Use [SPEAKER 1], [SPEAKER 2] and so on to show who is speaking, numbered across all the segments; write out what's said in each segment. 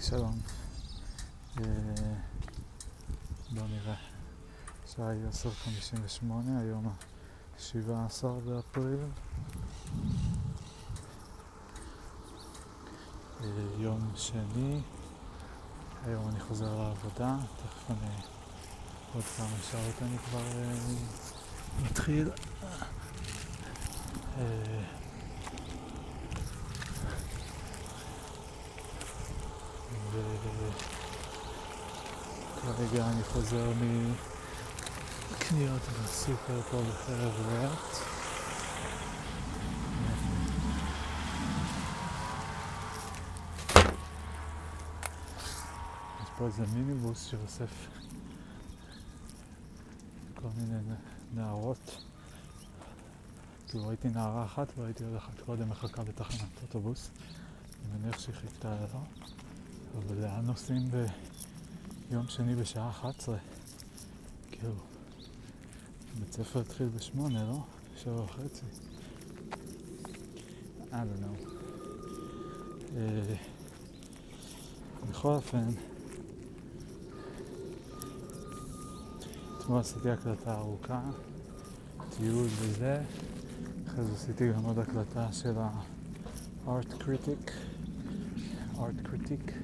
[SPEAKER 1] שלום. אה, בואו נראה. השעה היא 10:58, היום ה-17 באפריל. אה, יום שני, היום אני חוזר לעבודה, תכף אני עוד כמה שעות אני כבר אה, מתחיל. וכרגע אני חוזר מקניות בסופר פה בחרב ריאט. יש פה איזה מיניבוס שאוסף כל מיני נערות. כאילו ראיתי נערה אחת וראיתי עוד אחת קודם מחכה בתחנת אוטובוס. אני מניח שהיא חיכתה אליו. אבל לאן נוסעים ביום שני בשעה 11? כאילו, בית ספר התחיל בשמונה, לא? שבע וחצי. I don't know. בכל אופן, אתמול עשיתי הקלטה ארוכה, טיול וזה, אחרי זה עשיתי גם עוד הקלטה של ה-art critic, art critic.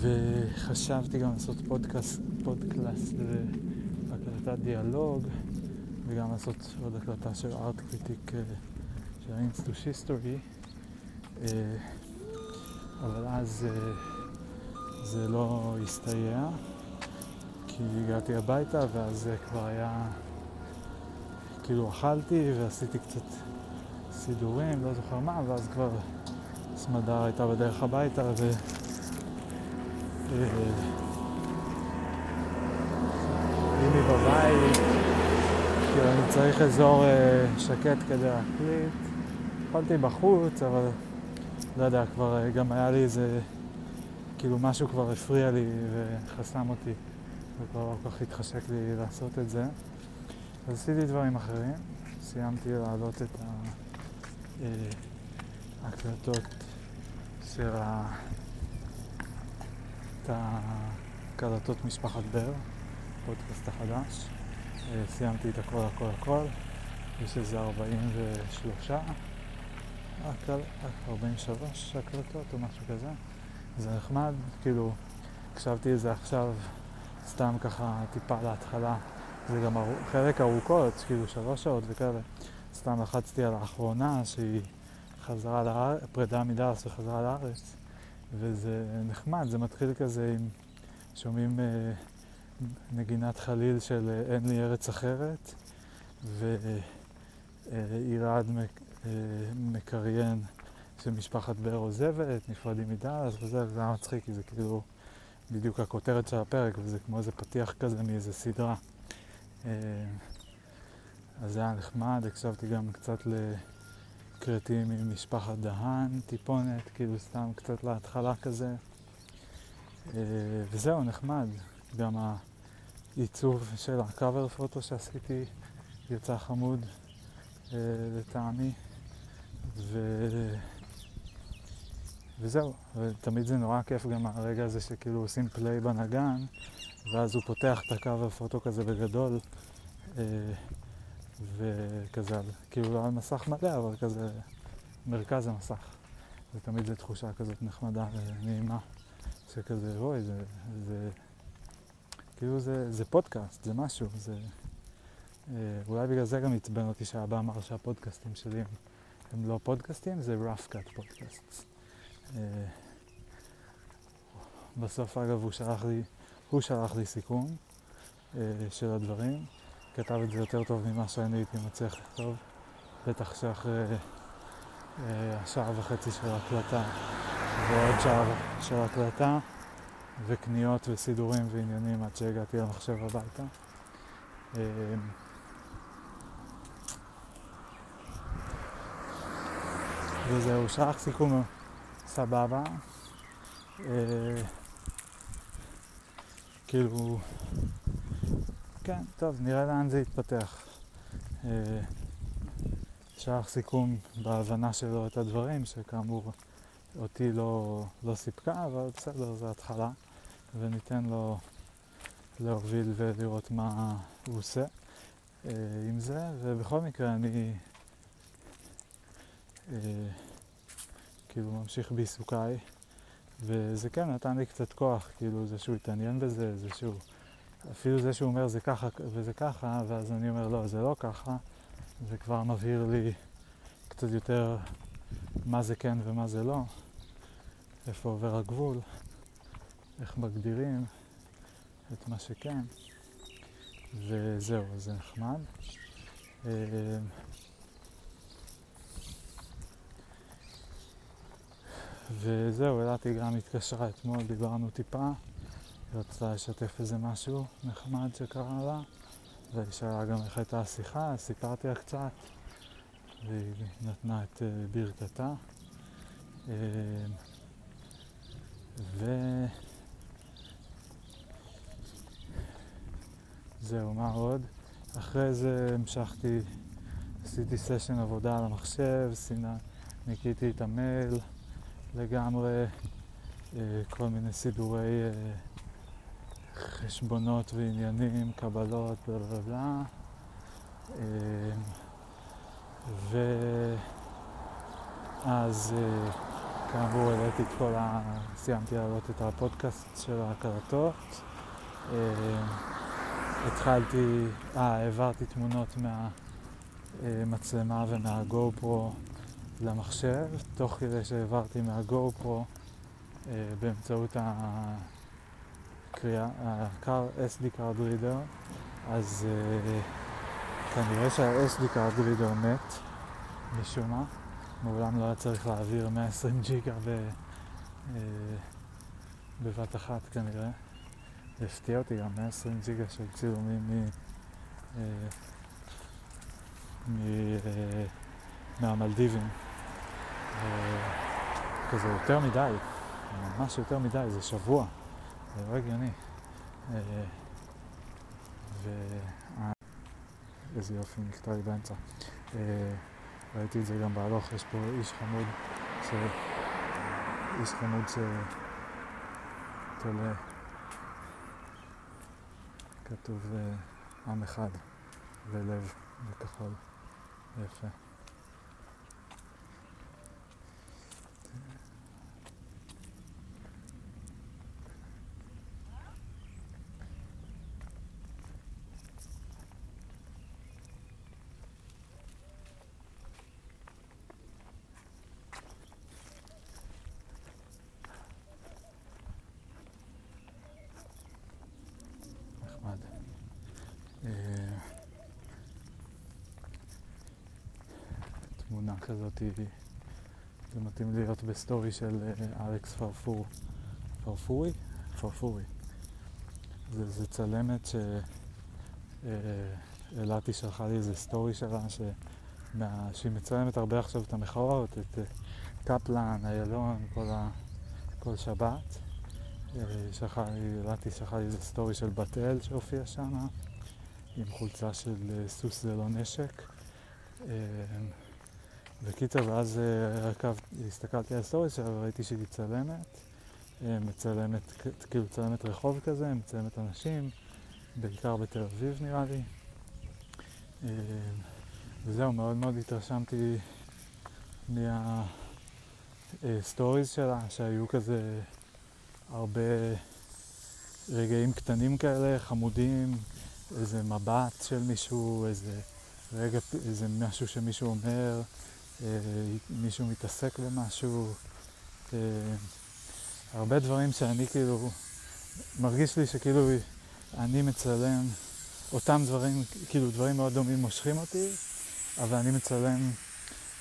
[SPEAKER 1] וחשבתי גם לעשות פודקאסט, פודקאסט והקלטת דיאלוג וגם לעשות עוד הקלטה של art critic של האינסטוש היסטורי אבל אז אה, זה לא הסתייע כי הגעתי הביתה ואז כבר היה כאילו אכלתי ועשיתי קצת סידורים, לא זוכר מה, ואז כבר סמדר הייתה בדרך הביתה ו... אימי בבית, כאילו אני צריך אזור אה, שקט כדי להקליט. יכולתי בחוץ, אבל לא יודע, כבר אה, גם היה לי איזה, כאילו משהו כבר הפריע לי וחסם אותי, וכבר לא כל כך התחשק לי לעשות את זה. אז עשיתי דברים אחרים, סיימתי להעלות את ההקלטות אה, של ה... את הקלטות משפחת בר, פודקאסט החדש. אה, סיימתי את הכל הכל הכל, יש איזה 43, 43 הקלטות או משהו כזה. זה נחמד, כאילו, הקשבתי לזה עכשיו סתם ככה טיפה להתחלה. זה גם חלק ארוכות, כאילו שלוש שעות וכאלה. סתם לחצתי על האחרונה שהיא חזרה לארץ, פרידה מדרס וחזרה לארץ, וזה נחמד, זה מתחיל כזה עם, שומעים אה, נגינת חליל של אה, אין לי ארץ אחרת, ועירד אה, אה, מקריין שמשפחת באר עוזבת, נפרדים מדרס וזה, וזה היה מצחיק, כי זה כאילו בדיוק הכותרת של הפרק, וזה כמו איזה פתיח כזה מאיזה סדרה. אה, אז זה היה נחמד, הקשבתי גם קצת ל... קריאטיב ממשפחת דהן, טיפונת, כאילו סתם קצת להתחלה כזה. אה, וזהו, נחמד. גם העיצוב של הקאבר פוטו שעשיתי יצא חמוד אה, לטעמי. ו... וזהו, ותמיד זה נורא כיף גם הרגע הזה שכאילו עושים פליי בנגן, ואז הוא פותח את הקאבר פוטו כזה בגדול. וכזה, כאילו לא על מסך מלא, אבל כזה מרכז המסך. ותמיד זו תחושה כזאת נחמדה ונעימה, שכזה, אוי, זה, זה, כאילו זה, זה פודקאסט, זה משהו, זה... אה, אולי בגלל זה גם עצבן אותי שהאבא אמר שהפודקאסטים שלי הם, הם לא פודקאסטים, זה rough cut פודקאסט. אה, בסוף אגב הוא שלח לי, הוא שלח לי סיכום אה, של הדברים. כתב את זה יותר טוב ממה שאני הייתי מצליח לכתוב. בטח שאחרי אה, השעה וחצי של ההקלטה ועוד שעה של הקלטה וקניות וסידורים ועניינים עד שהגעתי למחשב הביתה. אה, וזהו, שלח סיכום סבבה. אה, כאילו... כן, טוב, נראה לאן זה יתפתח. שלח סיכום בהבנה שלו את הדברים, שכאמור אותי לא, לא סיפקה, אבל בסדר, זו התחלה, וניתן לו להוביל ולראות מה הוא עושה אה, עם זה, ובכל מקרה אני אה, כאילו ממשיך בעיסוקיי, וזה כן נתן לי קצת כוח, כאילו זה שהוא התעניין בזה, זה שהוא, אפילו זה שהוא אומר זה ככה וזה ככה, ואז אני אומר לא, זה לא ככה, זה כבר מבהיר לי קצת יותר מה זה כן ומה זה לא, איפה עובר הגבול, איך מגדירים את מה שכן, וזהו, זה נחמד. אה, וזהו, אלעתי גם התקשרה אתמול, דיברנו טיפה, רצתה לשתף איזה משהו נחמד שקרה לה, והיא שאלה גם איך הייתה השיחה, סיפרתי לה קצת, והיא נתנה את uh, ברכתה. Uh, וזהו, מה עוד? אחרי זה המשכתי, עשיתי סשן עבודה על המחשב, סינה, ניקיתי את המייל לגמרי, אה, כל מיני סידורי חשבונות ועניינים, קבלות, בלה בלה. ואז אה, כאמור העליתי את כל ה... סיימתי להעלות את הפודקאסט של ההקלטות. אה, התחלתי, אה, העברתי תמונות מהמצלמה ומהגו פרו למחשב, תוך כדי שהעברתי מהגו פרו אה, באמצעות הקריאה, ה-SD card reader, אז כנראה שה-SD card reader מת משום מה. מעולם לא היה צריך להעביר 120 ג'יגה ב, אה, בבת אחת כנראה. הפתיע אותי גם 120 ג'יגה של צילומים מ... אה, מ מהמלדיבים. כזה יותר מדי, ממש יותר מדי, זה שבוע, זה לא הגיוני. אה, ו... איזה יופי, נקטע לי באמצע. אה, ראיתי את זה גם בהלוך, יש פה איש חמוד, ש... איש חמוד שתולה, כתוב אה, עם אחד ולב בכחול, יפה. כזאת, זה מתאים להיות בסטורי של אה, אלכס פרפור. פרפורי? פרפורי. זה, זה צלמת שאלעתי אה, שלחה לי איזה סטורי שלה, שמה, שהיא מצלמת הרבה עכשיו את המחאות, את אה, קפלן, איילון, כל, ה, כל שבת. שלחה לי, אלעתי שלחה לי איזה סטורי של בת אל שהופיע שם, עם חולצה של סוס זה לא נשק. בקיצר, ואז אה, עקב, הסתכלתי על הסטוריס שלה וראיתי שהיא צלמת, אה, מצלמת, כאילו צלמת רחוב כזה, מצלמת אנשים, בעיקר בתל אביב נראה לי. אה, וזהו, מאוד מאוד התרשמתי מהסטוריז שלה, שהיו כזה הרבה רגעים קטנים כאלה, חמודים, איזה מבט של מישהו, איזה רגע, איזה משהו שמישהו אומר. אה, מישהו מתעסק במשהו, אה, הרבה דברים שאני כאילו, מרגיש לי שכאילו אני מצלם אותם דברים, כאילו דברים מאוד דומים מושכים אותי, אבל אני מצלם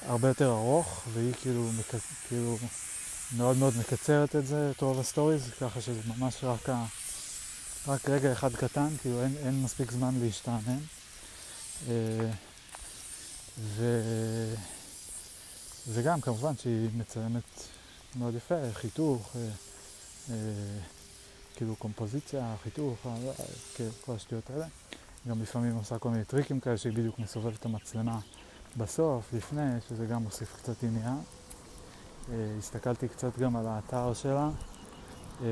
[SPEAKER 1] הרבה יותר ארוך, והיא כאילו, מק... כאילו מאוד מאוד מקצרת את זה, את רוב הסטוריז, ככה שזה ממש רק, ה... רק רגע אחד קטן, כאילו אין, אין מספיק זמן להשתעמם. אה, ו... וגם כמובן שהיא מצלמת מאוד יפה, חיתוך, אה, אה, כאילו קומפוזיציה, חיתוך, אה, כן, כל השטויות האלה. גם לפעמים עושה כל מיני טריקים כאלה שהיא בדיוק מסובבת את המצלמה בסוף, לפני, שזה גם מוסיף קצת עניין. אה, הסתכלתי קצת גם על האתר שלה, אה,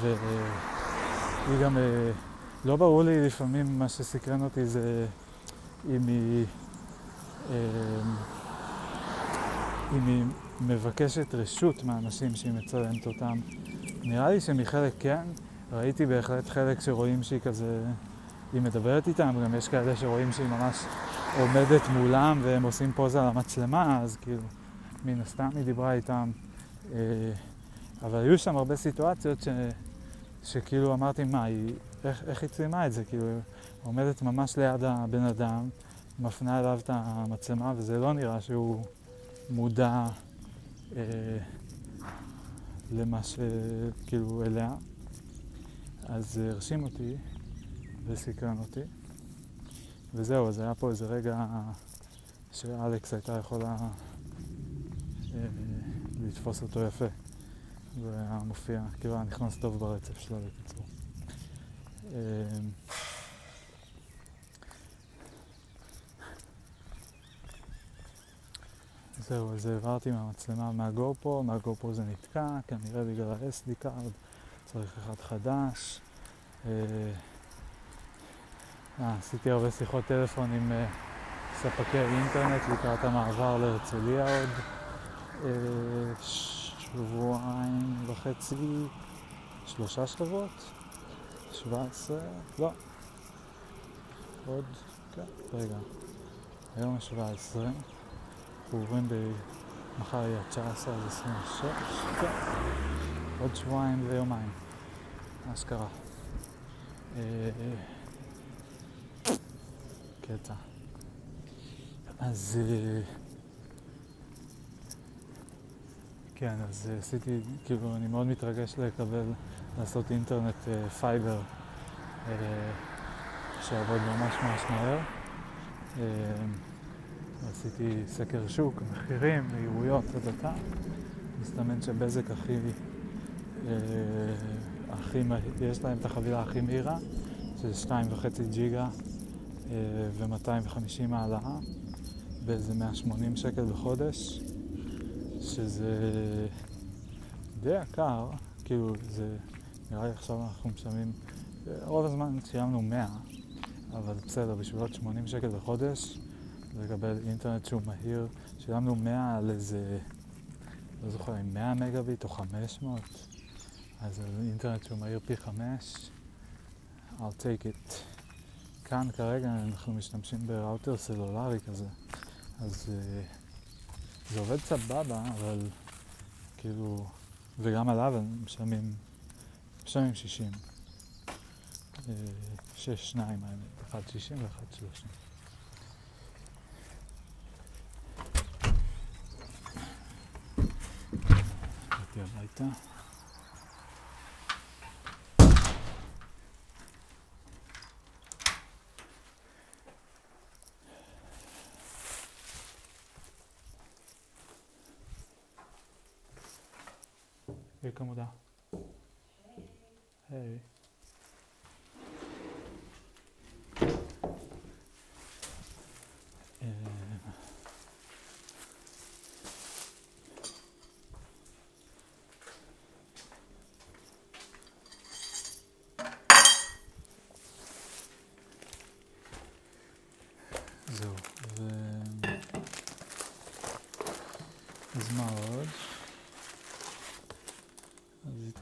[SPEAKER 1] והיא גם, אה, לא ברור לי לפעמים מה שסקרן אותי זה אם היא, אם היא מבקשת רשות מהאנשים שהיא מצלמת אותם. נראה לי שמחלק כן, ראיתי בהחלט חלק שרואים שהיא כזה, היא מדברת איתם, גם יש כאלה שרואים שהיא ממש עומדת מולם והם עושים פוזה למצלמה, אז כאילו, מן הסתם היא דיברה איתם. אה, אבל היו שם הרבה סיטואציות ש, שכאילו אמרתי, מה, היא, איך, איך היא ציימה את זה? כאילו, היא עומדת ממש ליד הבן אדם, מפנה אליו את המצלמה, וזה לא נראה שהוא מודע אה, למה שכאילו אליה. אז זה הרשים אותי וסקרן אותי. וזהו, אז היה פה איזה רגע שאלכס הייתה יכולה אה, לתפוס אותו יפה. זה היה מופיע, כאילו היה נכנס טוב ברצף שלה בקיצור. אה, זהו, אז העברתי מהמצלמה מהגופו, מהגופו זה נתקע, כנראה בגלל ה-SD card, צריך אחד חדש. אה, אה, עשיתי הרבה שיחות טלפון עם אה, ספקי אינטרנט לקראת המעבר להרצליה עוד אה, שבועיים וחצי, שלושה שבועות, 17, לא, עוד, כן, רגע, היום 17. ראובן מחר יהיה 19 עד 26, עוד שבועיים ויומיים, מה שקרה. אה, אה. קטע. אז... אה, כן, אז עשיתי, כאילו, אני מאוד מתרגש לקבל, לעשות אינטרנט fiber, שיעבוד ממש ממש מהר. עשיתי סקר שוק, מחירים, מהירויות, תדתה. מסתמן שבזק הכי, הכי, יש להם את החבילה הכי מהירה, שזה 2.5 ג'יגה ו-250 העלאה באיזה 180 שקל בחודש, שזה די יקר, כאילו זה, נראה לי עכשיו אנחנו משלמים, רוב הזמן שילמנו 100, אבל בסדר, בשביל עוד 80 שקל בחודש, לקבל אינטרנט שהוא מהיר. שילמנו 100 על איזה, לא זוכר אם 100 מגביט או 500, אז על אינטרנט שהוא מהיר פי 5, I'll take it. כאן כרגע אנחנו משתמשים בראוטר סלולרי כזה, אז uh, זה עובד סבבה, אבל כאילו, וגם עליו הם משלמים, משלמים 60. 6-2 אה, האמת, אחד שישים ואחד שלושים. good like that. With that.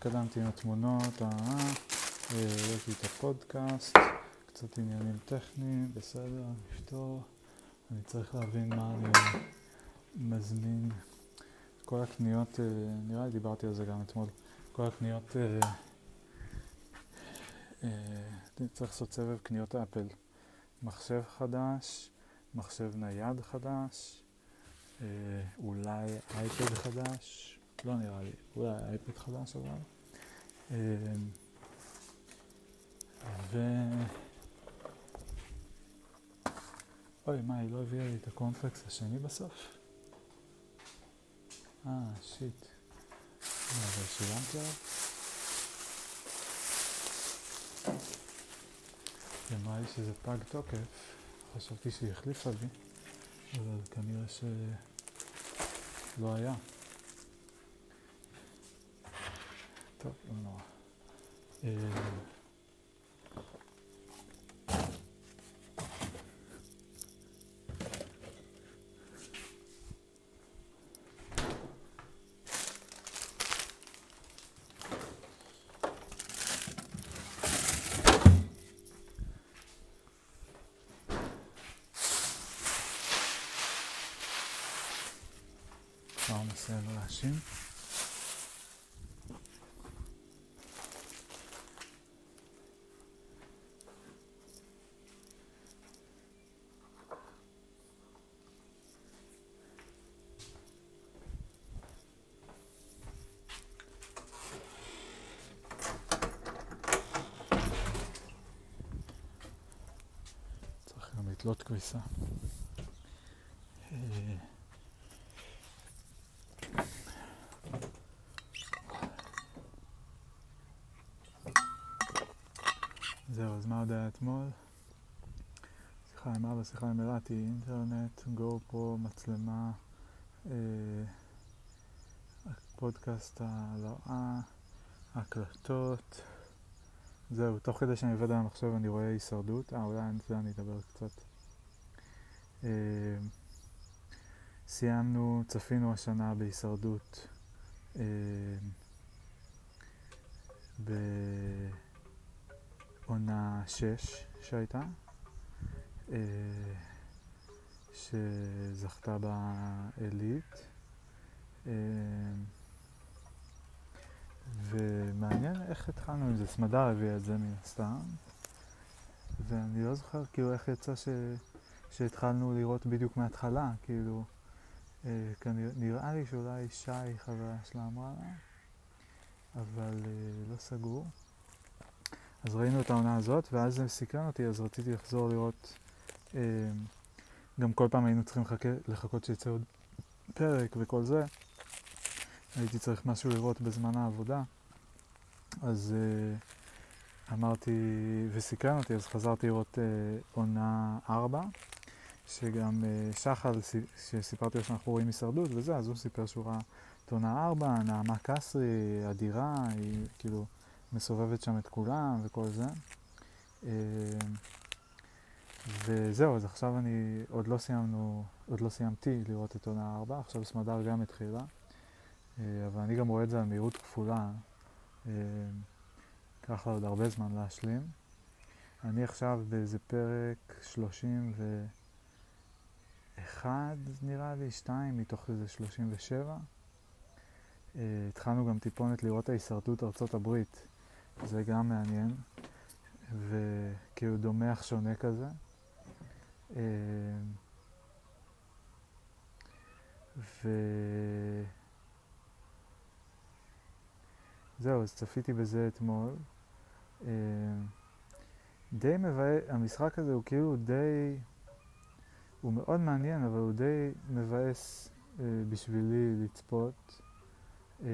[SPEAKER 1] התקדמתי עם התמונות, אה, העליתי את הפודקאסט, קצת עניינים טכניים, בסדר, נפתור. אני צריך להבין מה אני מזמין. כל הקניות, נראה לי דיברתי על זה גם אתמול, כל הקניות, צריך לעשות סבב קניות אפל. מחשב חדש, מחשב נייד חדש, אולי אייפד חדש. לא נראה לי, אולי אייפד חדש אבל. ו... אוי, מה, היא לא הביאה לי את הקונפלקס השני בסוף? אה, שיט. אבל שילמתי עליו? היא אמרה לי שזה פג תוקף, חשבתי שהיא החליפה לי, אבל כנראה ש... לא היה. טוב, לא נורא. אה, כבר מסיים להאשים. צריך גם לתלות כביסה. אה, זהו, אז מה עוד היה אתמול? שיחה עם אבא, שיחה עם ארתי, אינטרנט, גו פרו, מצלמה, אה, פודקאסט ההלאה, הקלטות. זהו, תוך כדי שאני עובד על המחשב אני רואה הישרדות, אה אולי על זה אני אדבר קצת. אה, סיימנו, צפינו השנה בהישרדות אה, בעונה 6 שהייתה, אה, שזכתה בעילית. אה, ומעניין איך התחלנו עם זה, סמדר הביאה את זה מן הסתם, ואני לא זוכר כאילו איך יצא ש... שהתחלנו לראות בדיוק מההתחלה, כאילו, אה, כנראה, נראה לי שאולי שי, חברה שלה, אמרה לה, אבל אה, לא סגור. אז ראינו את העונה הזאת, ואז זה סקרן אותי, אז רציתי לחזור לראות, אה, גם כל פעם היינו צריכים לחכה, לחכות שיצא עוד פרק וכל זה. הייתי צריך משהו לראות בזמן העבודה, אז uh, אמרתי, וסקרן אותי, אז חזרתי לראות uh, עונה 4, שגם uh, שחל, שסיפרתי לו שאנחנו רואים הישרדות וזה, אז הוא סיפר שהוא ראה את עונה 4, נעמה קסרי, אדירה, היא כאילו מסובבת שם את כולם וכל זה. Uh, וזהו, אז עכשיו אני, עוד לא סיימנו, עוד לא סיימתי לראות את עונה 4, עכשיו סמדר גם התחילה. אבל אני גם רואה את זה על מהירות כפולה, ייקח לה עוד הרבה זמן להשלים. אני עכשיו באיזה פרק 31 נראה לי, 2 מתוך איזה 37. התחלנו גם טיפונת לראות ההישרדות ארצות הברית, זה גם מעניין, וכאילו דומה אך שונה כזה. ו... זהו, אז צפיתי בזה אתמול. די מבאס, המשחק הזה הוא כאילו די, הוא מאוד מעניין, אבל הוא די מבאס אה, בשבילי לצפות. אה,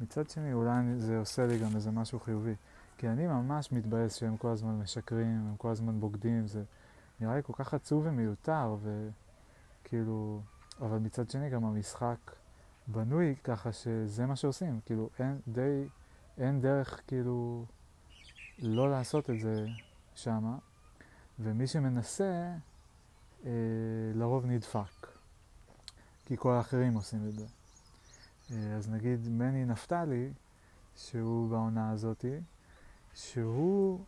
[SPEAKER 1] ומצד שני אולי זה עושה לי גם איזה משהו חיובי. כי אני ממש מתבאס שהם כל הזמן משקרים, הם כל הזמן בוגדים, זה נראה לי כל כך עצוב ומיותר, וכאילו... אבל מצד שני גם המשחק בנוי ככה שזה מה שעושים, כאילו אין די, אין דרך כאילו לא לעשות את זה שמה, ומי שמנסה אה, לרוב נדפק, כי כל האחרים עושים את זה. אה, אז נגיד מני נפתלי, שהוא בעונה הזאתי, שהוא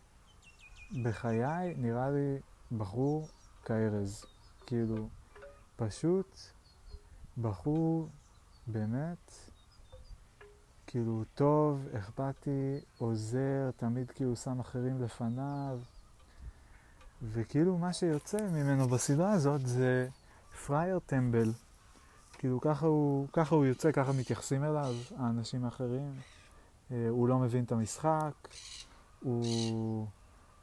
[SPEAKER 1] בחיי נראה לי בחור כארז, כאילו פשוט בחור באמת, כאילו טוב, אכפתי, עוזר, תמיד כאילו שם אחרים לפניו, וכאילו מה שיוצא ממנו בסדרה הזאת זה פרייר טמבל. כאילו ככה הוא, ככה הוא יוצא, ככה מתייחסים אליו האנשים האחרים. אה, הוא לא מבין את המשחק, הוא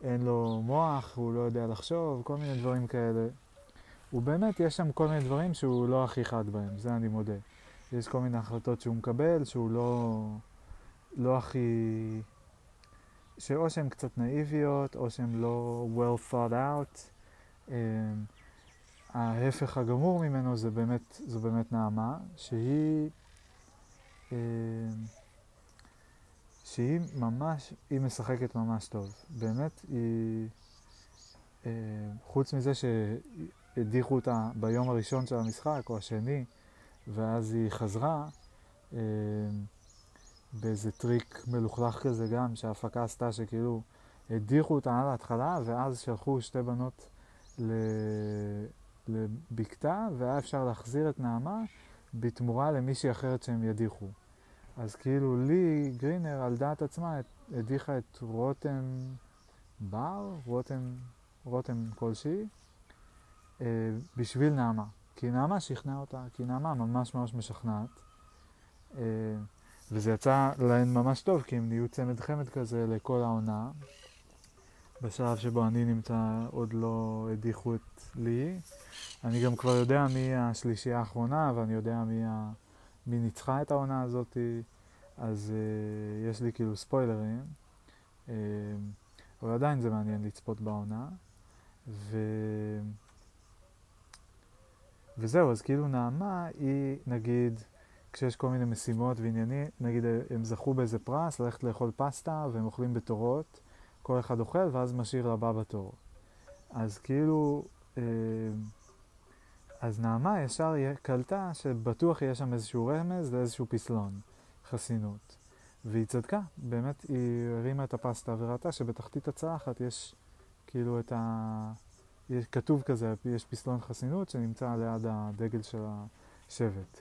[SPEAKER 1] אין לו מוח, הוא לא יודע לחשוב, כל מיני דברים כאלה. הוא באמת, יש שם כל מיני דברים שהוא לא הכי חד בהם, זה אני מודה. יש כל מיני החלטות שהוא מקבל, שהוא לא, לא הכי... שאו שהן קצת נאיביות, או שהן לא well thought out. אמ, ההפך הגמור ממנו זה באמת, זו באמת נעמה, שהיא, אה, שהיא ממש, היא משחקת ממש טוב. באמת, היא, אה, חוץ מזה שהדיחו אותה ביום הראשון של המשחק, או השני, ואז היא חזרה, אה, באיזה טריק מלוכלך כזה גם, שההפקה עשתה, שכאילו הדיחו אותה על ההתחלה, ואז שלחו שתי בנות לבקתה, והיה אפשר להחזיר את נעמה בתמורה למישהי אחרת שהם ידיחו. אז כאילו לי, גרינר, על דעת עצמה, הדיחה את רותם בר, רותם, רותם כלשהי, אה, בשביל נעמה. כי נעמה שכנעה אותה, כי נעמה ממש ממש משכנעת. אה, וזה יצא להן ממש טוב, כי הם נהיו צמד חמד כזה לכל העונה. בשלב שבו אני נמצא עוד לא הדיחו את לי. אני גם כבר יודע מי השלישייה האחרונה, ואני יודע מי, ה... מי ניצחה את העונה הזאת, אז uh, יש לי כאילו ספוילרים. Uh, אבל עדיין זה מעניין לצפות בעונה. ו... וזהו, אז כאילו נעמה היא, נגיד, כשיש כל מיני משימות ועניינים, נגיד הם זכו באיזה פרס, ללכת לאכול פסטה והם אוכלים בתורות, כל אחד אוכל ואז משאיר לבא בתור. אז כאילו, אה, אז נעמה ישר קלטה שבטוח יהיה שם איזשהו רמז לאיזשהו פסלון, חסינות. והיא צדקה, באמת היא הרימה את הפסטה וראתה שבתחתית הצלחת יש כאילו את ה... יש כתוב כזה, יש פסלון חסינות שנמצא ליד הדגל של השבט.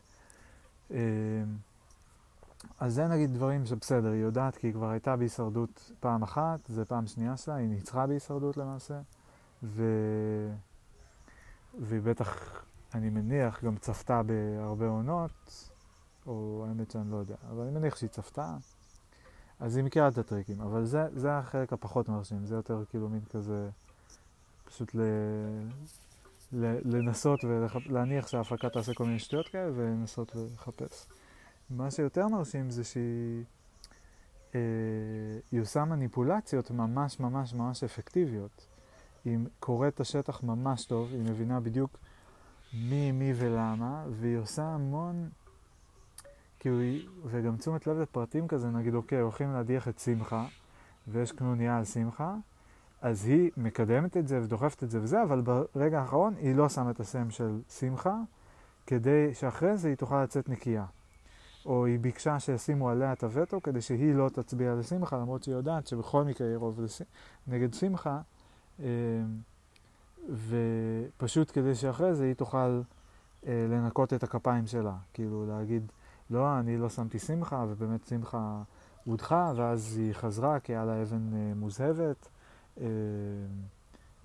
[SPEAKER 1] אה, אז זה נגיד דברים שבסדר, היא יודעת כי היא כבר הייתה בהישרדות פעם אחת, זה פעם שנייה שלה, היא ניצחה בהישרדות למעשה, ו... והיא בטח, אני מניח, גם צפתה בהרבה עונות, או האמת שאני לא יודע, אבל אני מניח שהיא צפתה, אז היא מכירה את הטריקים, אבל זה, זה החלק הפחות מרשים, זה יותר כאילו מין כזה, פשוט ל... לנסות ולהניח שההפקה תעשה כל מיני שטויות כאלה ולנסות ולחפש. מה שיותר מרשים זה שהיא אה, עושה מניפולציות ממש ממש ממש אפקטיביות. היא קוראת את השטח ממש טוב, היא מבינה בדיוק מי, מי ולמה, והיא עושה המון, כאילו היא, וגם תשומת לב לפרטים כזה, נגיד, אוקיי, הולכים להדיח את שמחה, ויש קנוניה על שמחה, אז היא מקדמת את זה ודוחפת את זה וזה, אבל ברגע האחרון היא לא שמה את הסם של שמחה, כדי שאחרי זה היא תוכל לצאת נקייה. או היא ביקשה שישימו עליה את הווטו כדי שהיא לא תצביע לשמחה, למרות שהיא יודעת שבכל מקרה יהיה רוב לש... נגד שמחה, אה, ופשוט כדי שאחרי זה היא תוכל אה, לנקות את הכפיים שלה, כאילו להגיד, לא, אני לא שמתי שמחה, ובאמת שמחה הודחה, ואז היא חזרה כי היה לה אבן אה, מוזהבת,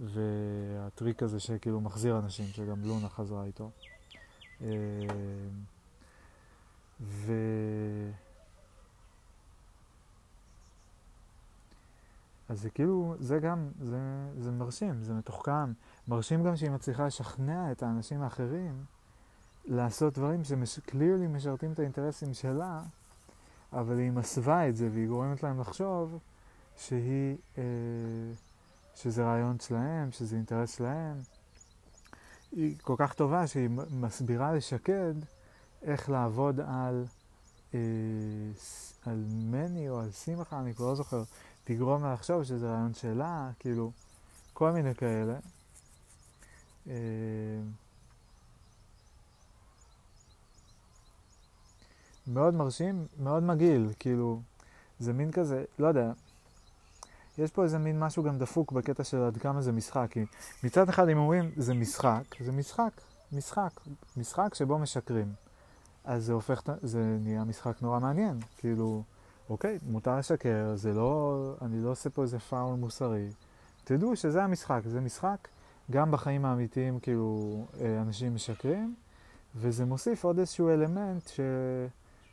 [SPEAKER 1] והטריק הזה שכאילו מחזיר אנשים, שגם לונה חזרה איתו. ו... אז זה כאילו, זה גם, זה, זה מרשים, זה מתוחכם. מרשים גם שהיא מצליחה לשכנע את האנשים האחרים לעשות דברים שקלירלי משרתים את האינטרסים שלה, אבל היא מסווה את זה והיא גורמת להם לחשוב שהיא, אה, שזה רעיון שלהם, שזה אינטרס שלהם. היא כל כך טובה שהיא מסבירה לשקד איך לעבוד על, אה, על מני או על שמחה, אני כבר לא זוכר, תגרום לה לחשוב שזה רעיון שלה, כאילו, כל מיני כאלה. אה, מאוד מרשים, מאוד מגעיל, כאילו, זה מין כזה, לא יודע, יש פה איזה מין משהו גם דפוק בקטע של עד כמה זה משחק, כי מצד אחד אם אומרים זה משחק, זה משחק, משחק, משחק שבו משקרים. אז זה הופך, זה נהיה משחק נורא מעניין. כאילו, אוקיי, מותר לשקר, זה לא, אני לא עושה פה איזה פאול מוסרי. תדעו שזה המשחק, זה משחק, גם בחיים האמיתיים, כאילו, אה, אנשים משקרים, וזה מוסיף עוד איזשהו אלמנט ש...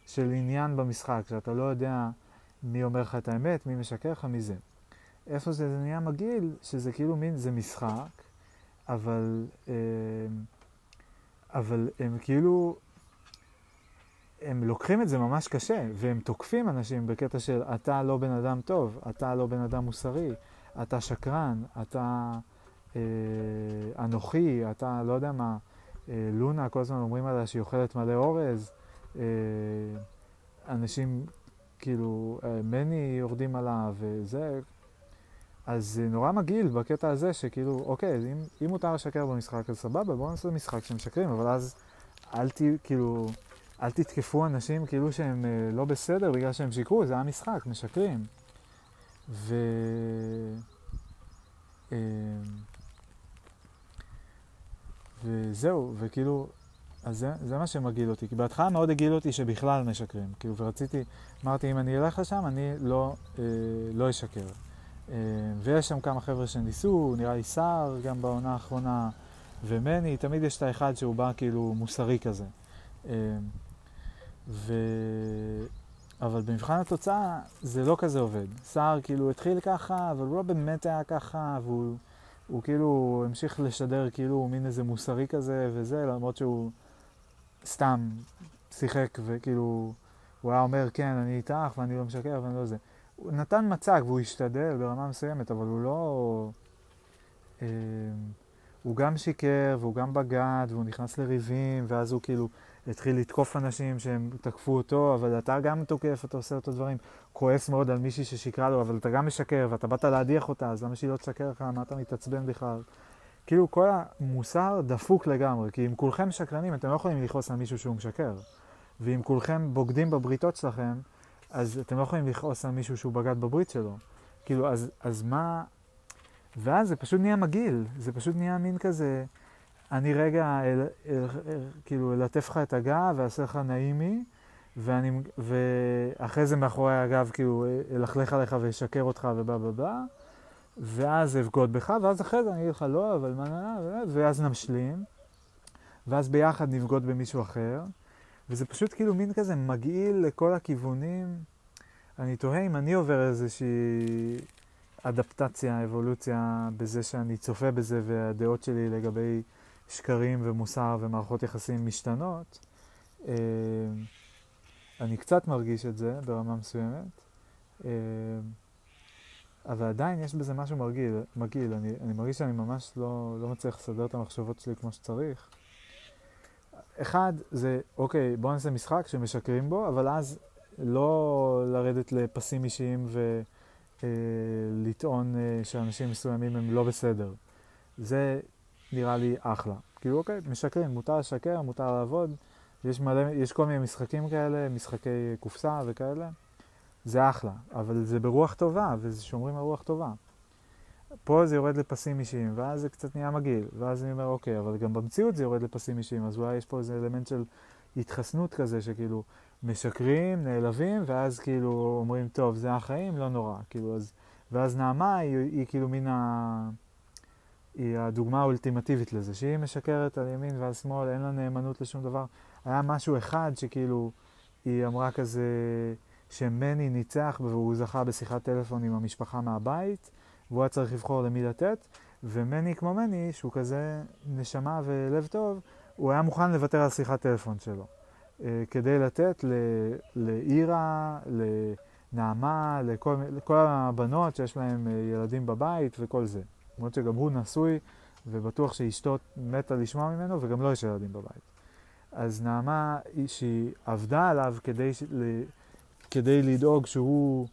[SPEAKER 1] של עניין במשחק, שאתה לא יודע מי אומר לך את האמת, מי משקר לך, מי זה. איפה זה, נהיה מגעיל, שזה כאילו מין, זה משחק, אבל, אה, אבל הם כאילו, הם לוקחים את זה ממש קשה, והם תוקפים אנשים בקטע של אתה לא בן אדם טוב, אתה לא בן אדם מוסרי, אתה שקרן, אתה, אה, אנוכי, אתה לא יודע מה, אה, לונה, כל הזמן אומרים עליה שהיא אוכלת מלא אורז, אה, אנשים כאילו, אה, מני יורדים עליו וזה, אז זה נורא מגעיל בקטע הזה שכאילו, אוקיי, אם, אם מותר לשקר במשחק אז סבבה, בואו נעשה משחק שמשקרים, אבל אז אל ת... כאילו, אל תתקפו אנשים כאילו שהם אה, לא בסדר בגלל שהם שיקרו, זה היה משחק, משקרים. ו... אה, וזהו, וכאילו, אז זה, זה מה שמגעיל אותי. כי בהתחלה מאוד הגעיל אותי שבכלל משקרים. כאילו, ורציתי, אמרתי, אם אני אלך לשם, אני לא, אה, לא אשקר. אה, ויש שם כמה חבר'ה שניסו, נראה לי סער גם בעונה האחרונה, ומני, תמיד יש את האחד שהוא בא כאילו מוסרי כזה. אה, ו... אבל במבחן התוצאה זה לא כזה עובד. סער כאילו התחיל ככה, אבל הוא לא באמת היה ככה, והוא הוא כאילו המשיך לשדר כאילו מין איזה מוסרי כזה וזה, למרות שהוא סתם שיחק וכאילו הוא היה אומר כן, אני איתך ואני לא משקר ואני לא זה. הוא נתן מצג והוא השתדל ברמה מסוימת, אבל הוא לא... אה, הוא גם שיקר והוא גם בגד והוא נכנס לריבים ואז הוא כאילו התחיל לתקוף אנשים שהם תקפו אותו, אבל אתה גם תוקף, אתה עושה אותו דברים. כועס מאוד על מישהי ששיקרה לו, אבל אתה גם משקר ואתה באת להדיח אותה, אז למה שהיא לא תשקר לך? מה אתה מתעצבן בכלל? כאילו כל המוסר דפוק לגמרי, כי אם כולכם שקרנים אתם לא יכולים לכעוס על מישהו שהוא משקר. ואם כולכם בוגדים בבריתות שלכם, אז אתם לא יכולים לכעוס על מישהו שהוא בגד בברית שלו. כאילו, אז, אז מה... ואז זה פשוט נהיה מגעיל, זה פשוט נהיה מין כזה, אני רגע, אל, אל, אל, אל, כאילו, אלטף לך את הגב ואעשה לך נעימי, ואני, ואחרי זה מאחורי הגב, כאילו, אלכלך עליך ואשקר אותך ובא בא בא, ואז אבגוד בך, ואז אחרי זה אני אגיד לך לא, אבל מה, ואז נמשלים, ואז ביחד נבגוד במישהו אחר, וזה פשוט כאילו מין כזה מגעיל לכל הכיוונים. אני תוהה אם אני עובר איזושהי אדפטציה, אבולוציה, בזה שאני צופה בזה והדעות שלי לגבי שקרים ומוסר ומערכות יחסים משתנות. אה, אני קצת מרגיש את זה ברמה מסוימת, אה, אבל עדיין יש בזה משהו מגעיל. אני, אני מרגיש שאני ממש לא, לא מצליח לסדר את המחשבות שלי כמו שצריך. אחד, זה, אוקיי, בואו נעשה משחק שמשקרים בו, אבל אז לא לרדת לפסים אישיים ולטעון אה, אה, שאנשים מסוימים הם לא בסדר. זה נראה לי אחלה. כאילו, אוקיי, משקרים, מותר לשקר, מותר לעבוד. יש, מלא, יש כל מיני משחקים כאלה, משחקי קופסה וכאלה. זה אחלה, אבל זה ברוח טובה, וזה שומרים על רוח טובה. פה זה יורד לפסים אישיים, ואז זה קצת נהיה מגעיל, ואז אני אומר, אוקיי, אבל גם במציאות זה יורד לפסים אישיים, אז אולי יש פה איזה אלמנט של התחסנות כזה, שכאילו משקרים, נעלבים, ואז כאילו אומרים, טוב, זה החיים, לא נורא, כאילו, אז... ואז נעמה היא, היא, כאילו מן ה... היא הדוגמה האולטימטיבית לזה, שהיא משקרת על ימין ועל שמאל, אין לה נאמנות לשום דבר. היה משהו אחד שכאילו, היא אמרה כזה, שמני ניצח והוא זכה בשיחת טלפון עם המשפחה מהבית, והוא היה צריך לבחור למי לתת, ומני כמו מני, שהוא כזה נשמה ולב טוב, הוא היה מוכן לוותר על שיחת טלפון שלו. אה, כדי לתת לאירה, לנעמה, לכל, לכל הבנות שיש להם אה, ילדים בבית וכל זה. למרות שגם הוא נשוי, ובטוח שאשתו מתה לשמוע ממנו, וגם לו לא יש ילדים בבית. אז נעמה, שהיא עבדה עליו כדי, כדי לדאוג שהוא...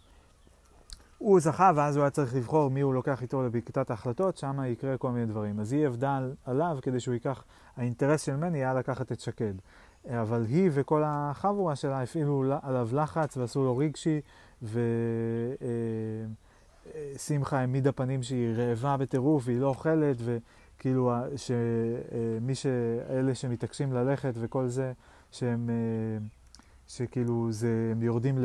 [SPEAKER 1] הוא זכה, ואז הוא היה צריך לבחור מי הוא לוקח איתו לבקתת ההחלטות, שם יקרה כל מיני דברים. אז היא עבדה עליו כדי שהוא ייקח, האינטרס של מני היה לקחת את שקד. אבל היא וכל החבורה שלה הפעילו עליו לחץ ועשו לו רגשי, ו... אה, שמחה העמידה פנים שהיא רעבה בטירוף והיא לא אוכלת, וכאילו שמי ש... אלה שמתעקשים ללכת וכל זה, שהם, אה, שכאילו זה, הם יורדים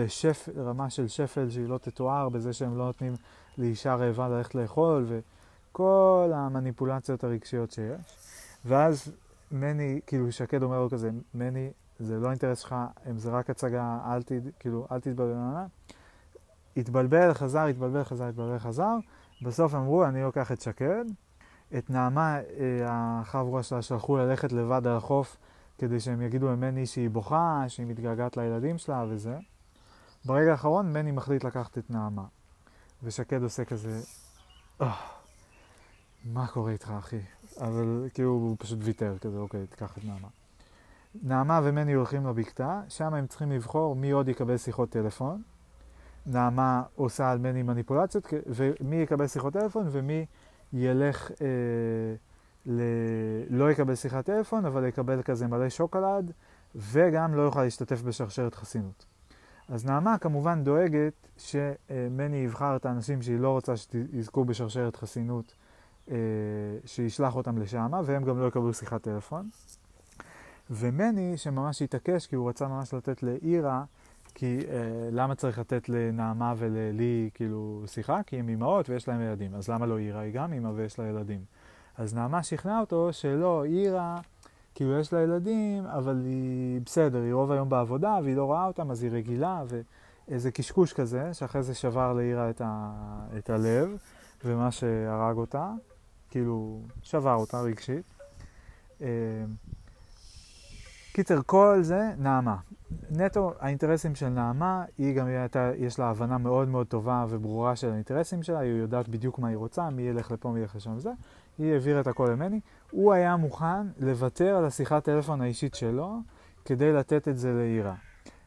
[SPEAKER 1] לרמה של שפל שהיא לא תתואר בזה שהם לא נותנים לאישה רעבה ללכת לאכול, וכל המניפולציות הרגשיות שיש. ואז מני, כאילו שקד אומר לו כזה, מני, זה לא אינטרס שלך, אם זה רק הצגה, אל, תד, כאילו, אל תתבלבל. התבלבל, חזר, התבלבל, חזר, התבלבל, חזר. בסוף אמרו, אני לוקח את שקד. את נעמה, אה, החבורה שלה שלחו ללכת לבד על החוף כדי שהם יגידו למני שהיא בוכה, שהיא מתגעגעת לילדים שלה וזה. ברגע האחרון מני מחליט לקחת את נעמה. ושקד עושה כזה... Oh. מה קורה איתך, אחי? אבל כאילו הוא פשוט ויתר כזה, אוקיי, תיקח את נעמה. נעמה ומני הולכים לבקתה, שם הם צריכים לבחור מי עוד יקבל שיחות טלפון. נעמה עושה על מני מניפולציות, ומי יקבל שיחות טלפון ומי ילך, אה, ל... לא יקבל שיחת טלפון, אבל יקבל כזה מלא שוקולד, וגם לא יוכל להשתתף בשרשרת חסינות. אז נעמה כמובן דואגת שמני יבחר את האנשים שהיא לא רוצה שיזכו בשרשרת חסינות, אה, שישלח אותם לשם, והם גם לא יקבלו שיחת טלפון. ומני, שממש התעקש, כי הוא רצה ממש לתת לאירה, כי אה, למה צריך לתת לנעמה וללי כאילו שיחה? כי הם אימהות ויש להם ילדים. אז למה לא אירה? היא גם אימא ויש לה ילדים. אז נעמה שכנעה אותו שלא, אירה, כאילו יש לה ילדים, אבל היא בסדר, היא רוב היום בעבודה והיא לא רואה אותם, אז היא רגילה, ואיזה קשקוש כזה, שאחרי זה שבר לאירה את, ה... את הלב, ומה שהרג אותה, כאילו, שבר אותה רגשית. אה, קיצר, כל זה נעמה. נטו, האינטרסים של נעמה, היא גם הייתה, יש לה הבנה מאוד מאוד טובה וברורה של האינטרסים שלה, היא יודעת בדיוק מה היא רוצה, מי ילך לפה, מי ילך לשם וזה. היא העבירה את הכל למני. הוא היה מוכן לוותר על השיחת טלפון האישית שלו כדי לתת את זה לעירה.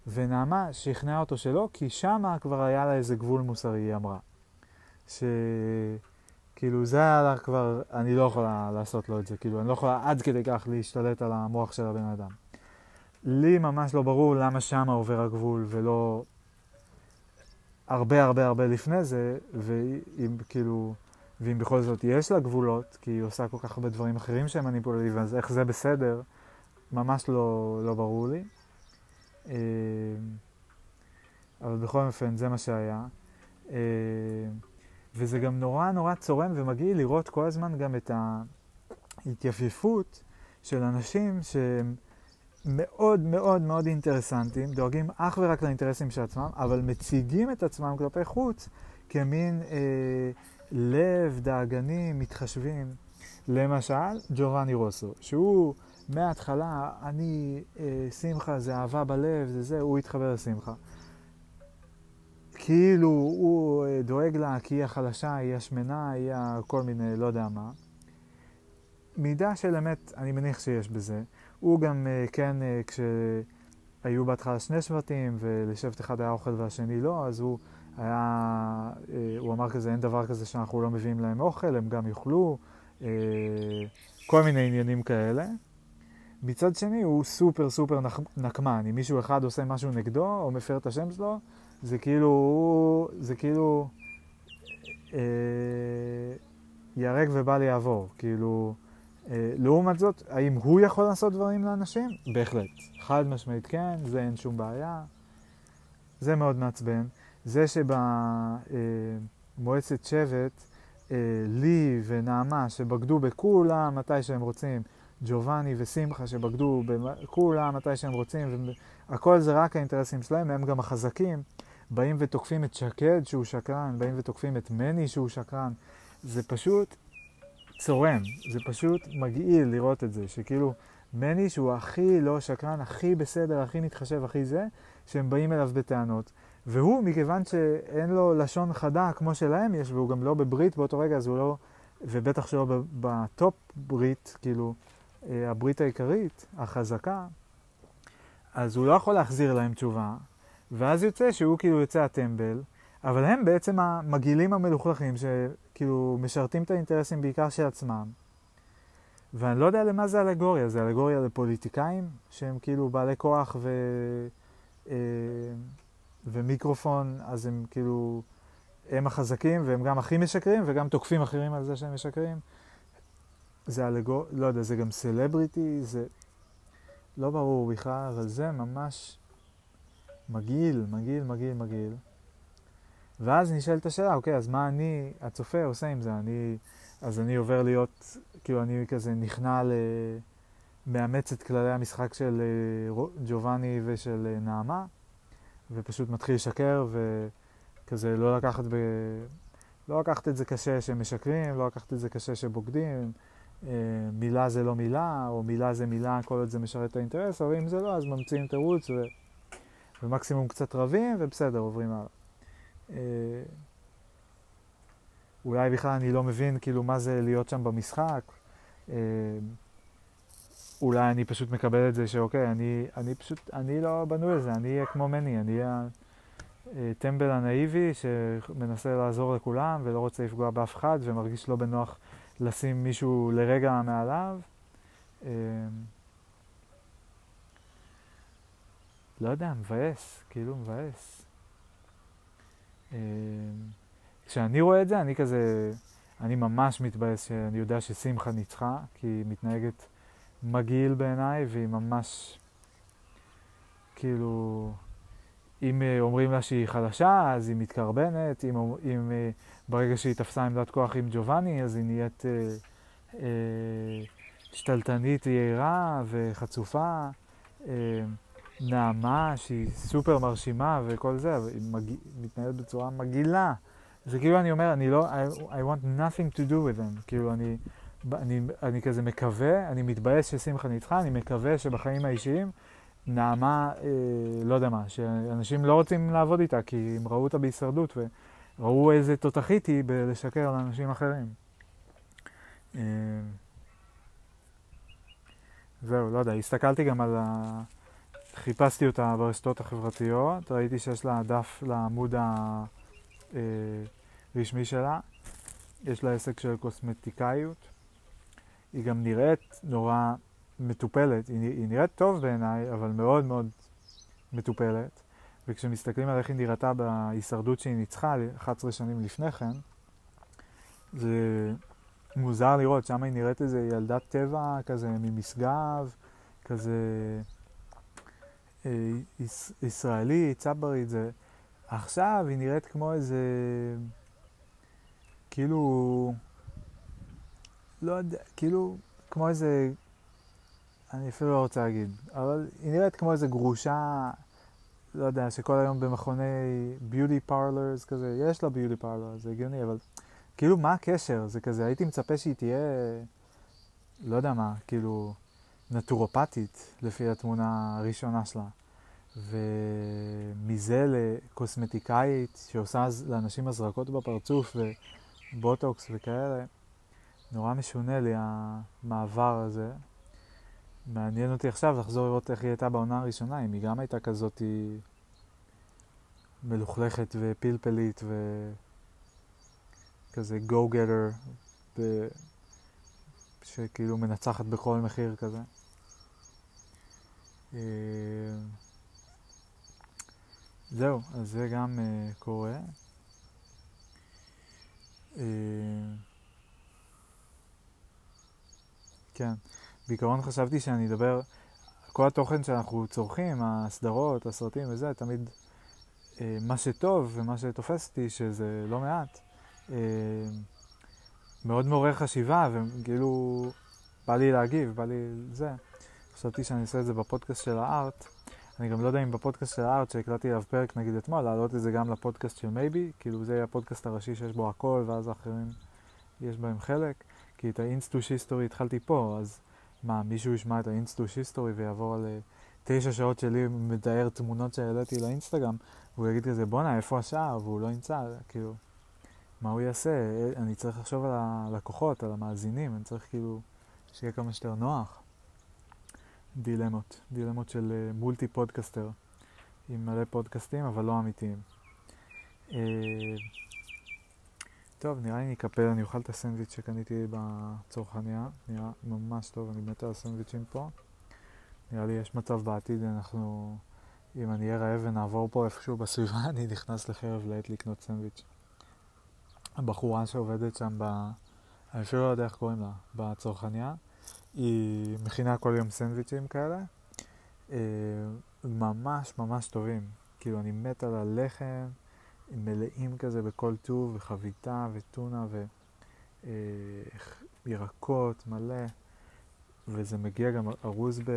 [SPEAKER 1] ונעמה שכנעה אותו שלא, כי שמה כבר היה לה איזה גבול מוסרי, היא אמרה. שכאילו זה היה לה כבר, אני לא יכולה לעשות לו את זה, כאילו אני לא יכולה עד כדי כך להשתלט על המוח של הבן אדם. לי ממש לא ברור למה שמה עובר הגבול ולא הרבה הרבה הרבה לפני זה, ואם כאילו, ואם בכל זאת יש לה גבולות, כי היא עושה כל כך הרבה דברים אחרים שהם מניפולטיביים, אז איך זה בסדר, ממש לא, לא ברור לי. אה, אבל בכל אופן, זה מה שהיה. אה, וזה גם נורא נורא צורם ומגעיל לראות כל הזמן גם את ההתייפיפות של אנשים שהם... מאוד מאוד מאוד אינטרסנטים, דואגים אך ורק לאינטרסים של עצמם, אבל מציגים את עצמם כלפי חוץ כמין אה, לב, דאגנים, מתחשבים. למשל, ג'ובאני רוסו, שהוא מההתחלה, אני, אה, שמחה זה אהבה בלב, זה זה, הוא התחבר לשמחה. כאילו הוא אה, דואג לה כי היא החלשה, היא השמנה, היא כל מיני, לא יודע מה. מידה של אמת, אני מניח שיש בזה. הוא גם, אה, כן, אה, כשהיו בהתחלה שני שבטים, ולשבט אחד היה אוכל והשני לא, אז הוא היה, אה, הוא אמר כזה, אין דבר כזה שאנחנו לא מביאים להם אוכל, הם גם יאכלו, כל מיני עניינים כאלה. מצד שני, הוא סופר סופר נקמן. אם מישהו אחד עושה משהו נגדו, או מפר את השם שלו, זה כאילו, זה כאילו, אה, ייהרג ובל יעבור. כאילו, אה, לעומת זאת, האם הוא יכול לעשות דברים לאנשים? בהחלט. חד משמעית כן, זה אין שום בעיה. זה מאוד מעצבן. זה שבמועצת שבט, אה, לי ונעמה שבגדו בכולם מתי שהם רוצים, ג'ובאני ושמחה שבגדו בכולם מתי שהם רוצים, והכל זה רק האינטרסים שלהם, הם גם החזקים. באים ותוקפים את שקד שהוא שקרן, באים ותוקפים את מני שהוא שקרן. זה פשוט צורם, זה פשוט מגעיל לראות את זה, שכאילו מני שהוא הכי לא שקרן, הכי בסדר, הכי מתחשב, הכי זה, שהם באים אליו בטענות. והוא, מכיוון שאין לו לשון חדה כמו שלהם יש, והוא גם לא בברית באותו רגע, אז הוא לא, ובטח שלא בטופ ברית, כאילו, אה, הברית העיקרית, החזקה, אז הוא לא יכול להחזיר להם תשובה, ואז יוצא שהוא כאילו יוצא הטמבל, אבל הם בעצם המגעילים המלוכלכים שכאילו משרתים את האינטרסים בעיקר של עצמם. ואני לא יודע למה זה אלגוריה, זה אלגוריה לפוליטיקאים שהם כאילו בעלי כוח ו... אה, ומיקרופון, אז הם כאילו, הם החזקים והם גם הכי משקרים וגם תוקפים אחרים על זה שהם משקרים. זה אלגור... לא יודע, זה גם סלבריטי, זה לא ברור בכלל, אבל זה ממש מגעיל, מגעיל, מגעיל, מגעיל. ואז נשאלת השאלה, אוקיי, אז מה אני, הצופה, עושה עם זה? אני, אז אני עובר להיות, כאילו, אני כזה נכנע ל... מאמץ את כללי המשחק של אה, ג'ובאני ושל אה, נעמה, ופשוט מתחיל לשקר, וכזה לא לקחת, ב... לא לקחת את זה קשה שהם משקרים, לא לקחת את זה קשה שבוגדים, אה, מילה זה לא מילה, או מילה זה מילה כל עוד זה משרת את האינטרס, אבל אם זה לא, אז ממציאים תירוץ, ו... ומקסימום קצת רבים, ובסדר, עוברים הלאה. אה, אולי בכלל אני לא מבין כאילו מה זה להיות שם במשחק. אה, אולי אני פשוט מקבל את זה שאוקיי, אני, אני פשוט, אני לא בנוי לזה, אני אהיה כמו מני, אני אהיה הטמבל הנאיבי שמנסה לעזור לכולם ולא רוצה לפגוע באף אחד ומרגיש לא בנוח לשים מישהו לרגע מעליו. אה, לא יודע, מבאס, כאילו מבאס. אה, כשאני רואה את זה, אני כזה, אני ממש מתבאס שאני יודע ששמחה ניצחה, כי היא מתנהגת מגעיל בעיניי, והיא ממש, כאילו, אם אה, אומרים לה שהיא חלשה, אז היא מתקרבנת, אם, אם אה, ברגע שהיא תפסה עמדת כוח עם ג'ובאני, אז היא נהיית אה, אה, שתלטנית יהירה וחצופה. אה, נעמה, שהיא סופר מרשימה וכל זה, אבל היא מג... מתנהלת בצורה מגעילה. זה כאילו אני אומר, אני לא, I, I want nothing to do with them. כאילו אני, אני, אני כזה מקווה, אני מתבאס ששמחה ניצחה, אני מקווה שבחיים האישיים נעמה, אה, לא יודע מה, שאנשים לא רוצים לעבוד איתה, כי הם ראו אותה בהישרדות וראו איזה תותחית היא בלשקר לאנשים אחרים. אה, זהו, לא יודע, הסתכלתי גם על ה... חיפשתי אותה ברשתות החברתיות, ראיתי שיש לה דף לעמוד הרשמי שלה, יש לה עסק של קוסמטיקאיות, היא גם נראית נורא מטופלת, היא, היא נראית טוב בעיניי, אבל מאוד מאוד מטופלת, וכשמסתכלים על איך היא נראתה בהישרדות שהיא ניצחה 11 שנים לפני כן, זה מוזר לראות, שם היא נראית איזה ילדת טבע כזה ממשגב, כזה אה, יש, ישראלית, צברית, זה... עכשיו היא נראית כמו איזה... כאילו... לא יודע, כאילו, כמו איזה... אני אפילו לא רוצה להגיד, אבל היא נראית כמו איזה גרושה, לא יודע, שכל היום במכוני ביוטי פרלרס כזה, יש לה ביוטי פרלר, זה הגיוני, אבל כאילו, מה הקשר? זה כזה, הייתי מצפה שהיא תהיה, לא יודע מה, כאילו... נטורופטית, לפי התמונה הראשונה שלה. ומזה לקוסמטיקאית שעושה לאנשים הזרקות בפרצוף ובוטוקס וכאלה, נורא משונה לי המעבר הזה. מעניין אותי עכשיו לחזור לראות איך היא הייתה בעונה הראשונה, אם היא גם הייתה כזאת מלוכלכת ופלפלית וכזה go-getter, שכאילו מנצחת בכל מחיר כזה. אה, זהו, אז זה גם uh, קורה. Uh, כן, בעיקרון חשבתי שאני אדבר, כל התוכן שאנחנו צורכים, הסדרות, הסרטים וזה, תמיד uh, מה שטוב ומה שתופס אותי, שזה לא מעט, uh, מאוד מעורר חשיבה, וכאילו בא לי להגיב, בא לי זה. חשבתי שאני אעשה את זה בפודקאסט של הארט. אני גם לא יודע אם בפודקאסט של הארט שהקלטתי עליו פרק נגיד אתמול, להעלות את זה גם לפודקאסט של מייבי, כאילו זה הפודקאסט הראשי שיש בו הכל, ואז האחרים יש בהם חלק. כי את האינסטוש היסטורי התחלתי פה, אז מה, מישהו ישמע את האינסטוש היסטורי ויעבור על אה, תשע שעות שלי מתאר תמונות שהעליתי לאינסטגרם, והוא יגיד כזה, בואנה, איפה השאר? והוא לא ימצא, כאילו, מה הוא יעשה? אה, אני צריך לחשוב על הלקוחות, על המאזינים, אני צריך כאילו שיהיה כמה שיותר נוח. דילמות, דילמות של אה, multi podcaster עם מלא פודקאסטים אבל לא אמיתיים. טוב, נראה לי אני אקפל, אני אוכל את הסנדוויץ' שקניתי בצרכניה, נראה ממש טוב, אני מת על הסנדוויצ'ים פה. נראה לי יש מצב בעתיד, אנחנו, אם אני אהיה רעב ונעבור פה איפשהו בסביבה, אני נכנס לחרב לעת לקנות סנדוויץ'. הבחורה שעובדת שם ב... אני אפילו לא יודע איך קוראים לה, בצרכניה, היא מכינה כל יום סנדוויצ'ים כאלה, אה, ממש ממש טובים. כאילו, אני מת על הלחם, מלאים כזה בכל טוב, וחביתה, וטונה, וירקות אה, מלא, וזה מגיע גם ארוז ב...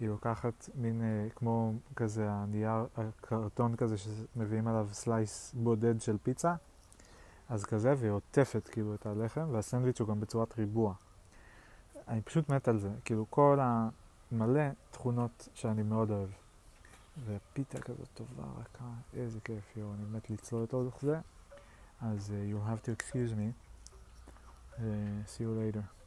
[SPEAKER 1] היא לוקחת מין אה, כמו כזה הנייר, הקרטון כזה שמביאים עליו סלייס בודד של פיצה, אז כזה, והיא עוטפת כאילו את הלחם, והסנדוויץ' הוא גם בצורת ריבוע. אני פשוט מת על זה, כאילו כל המלא תכונות שאני מאוד אוהב. ופיתה כזאת טובה, רכה, איזה כיף, יואו, אני מת לצלול לתוך זה. אז uh, you'll have to excuse me. Uh, see you later.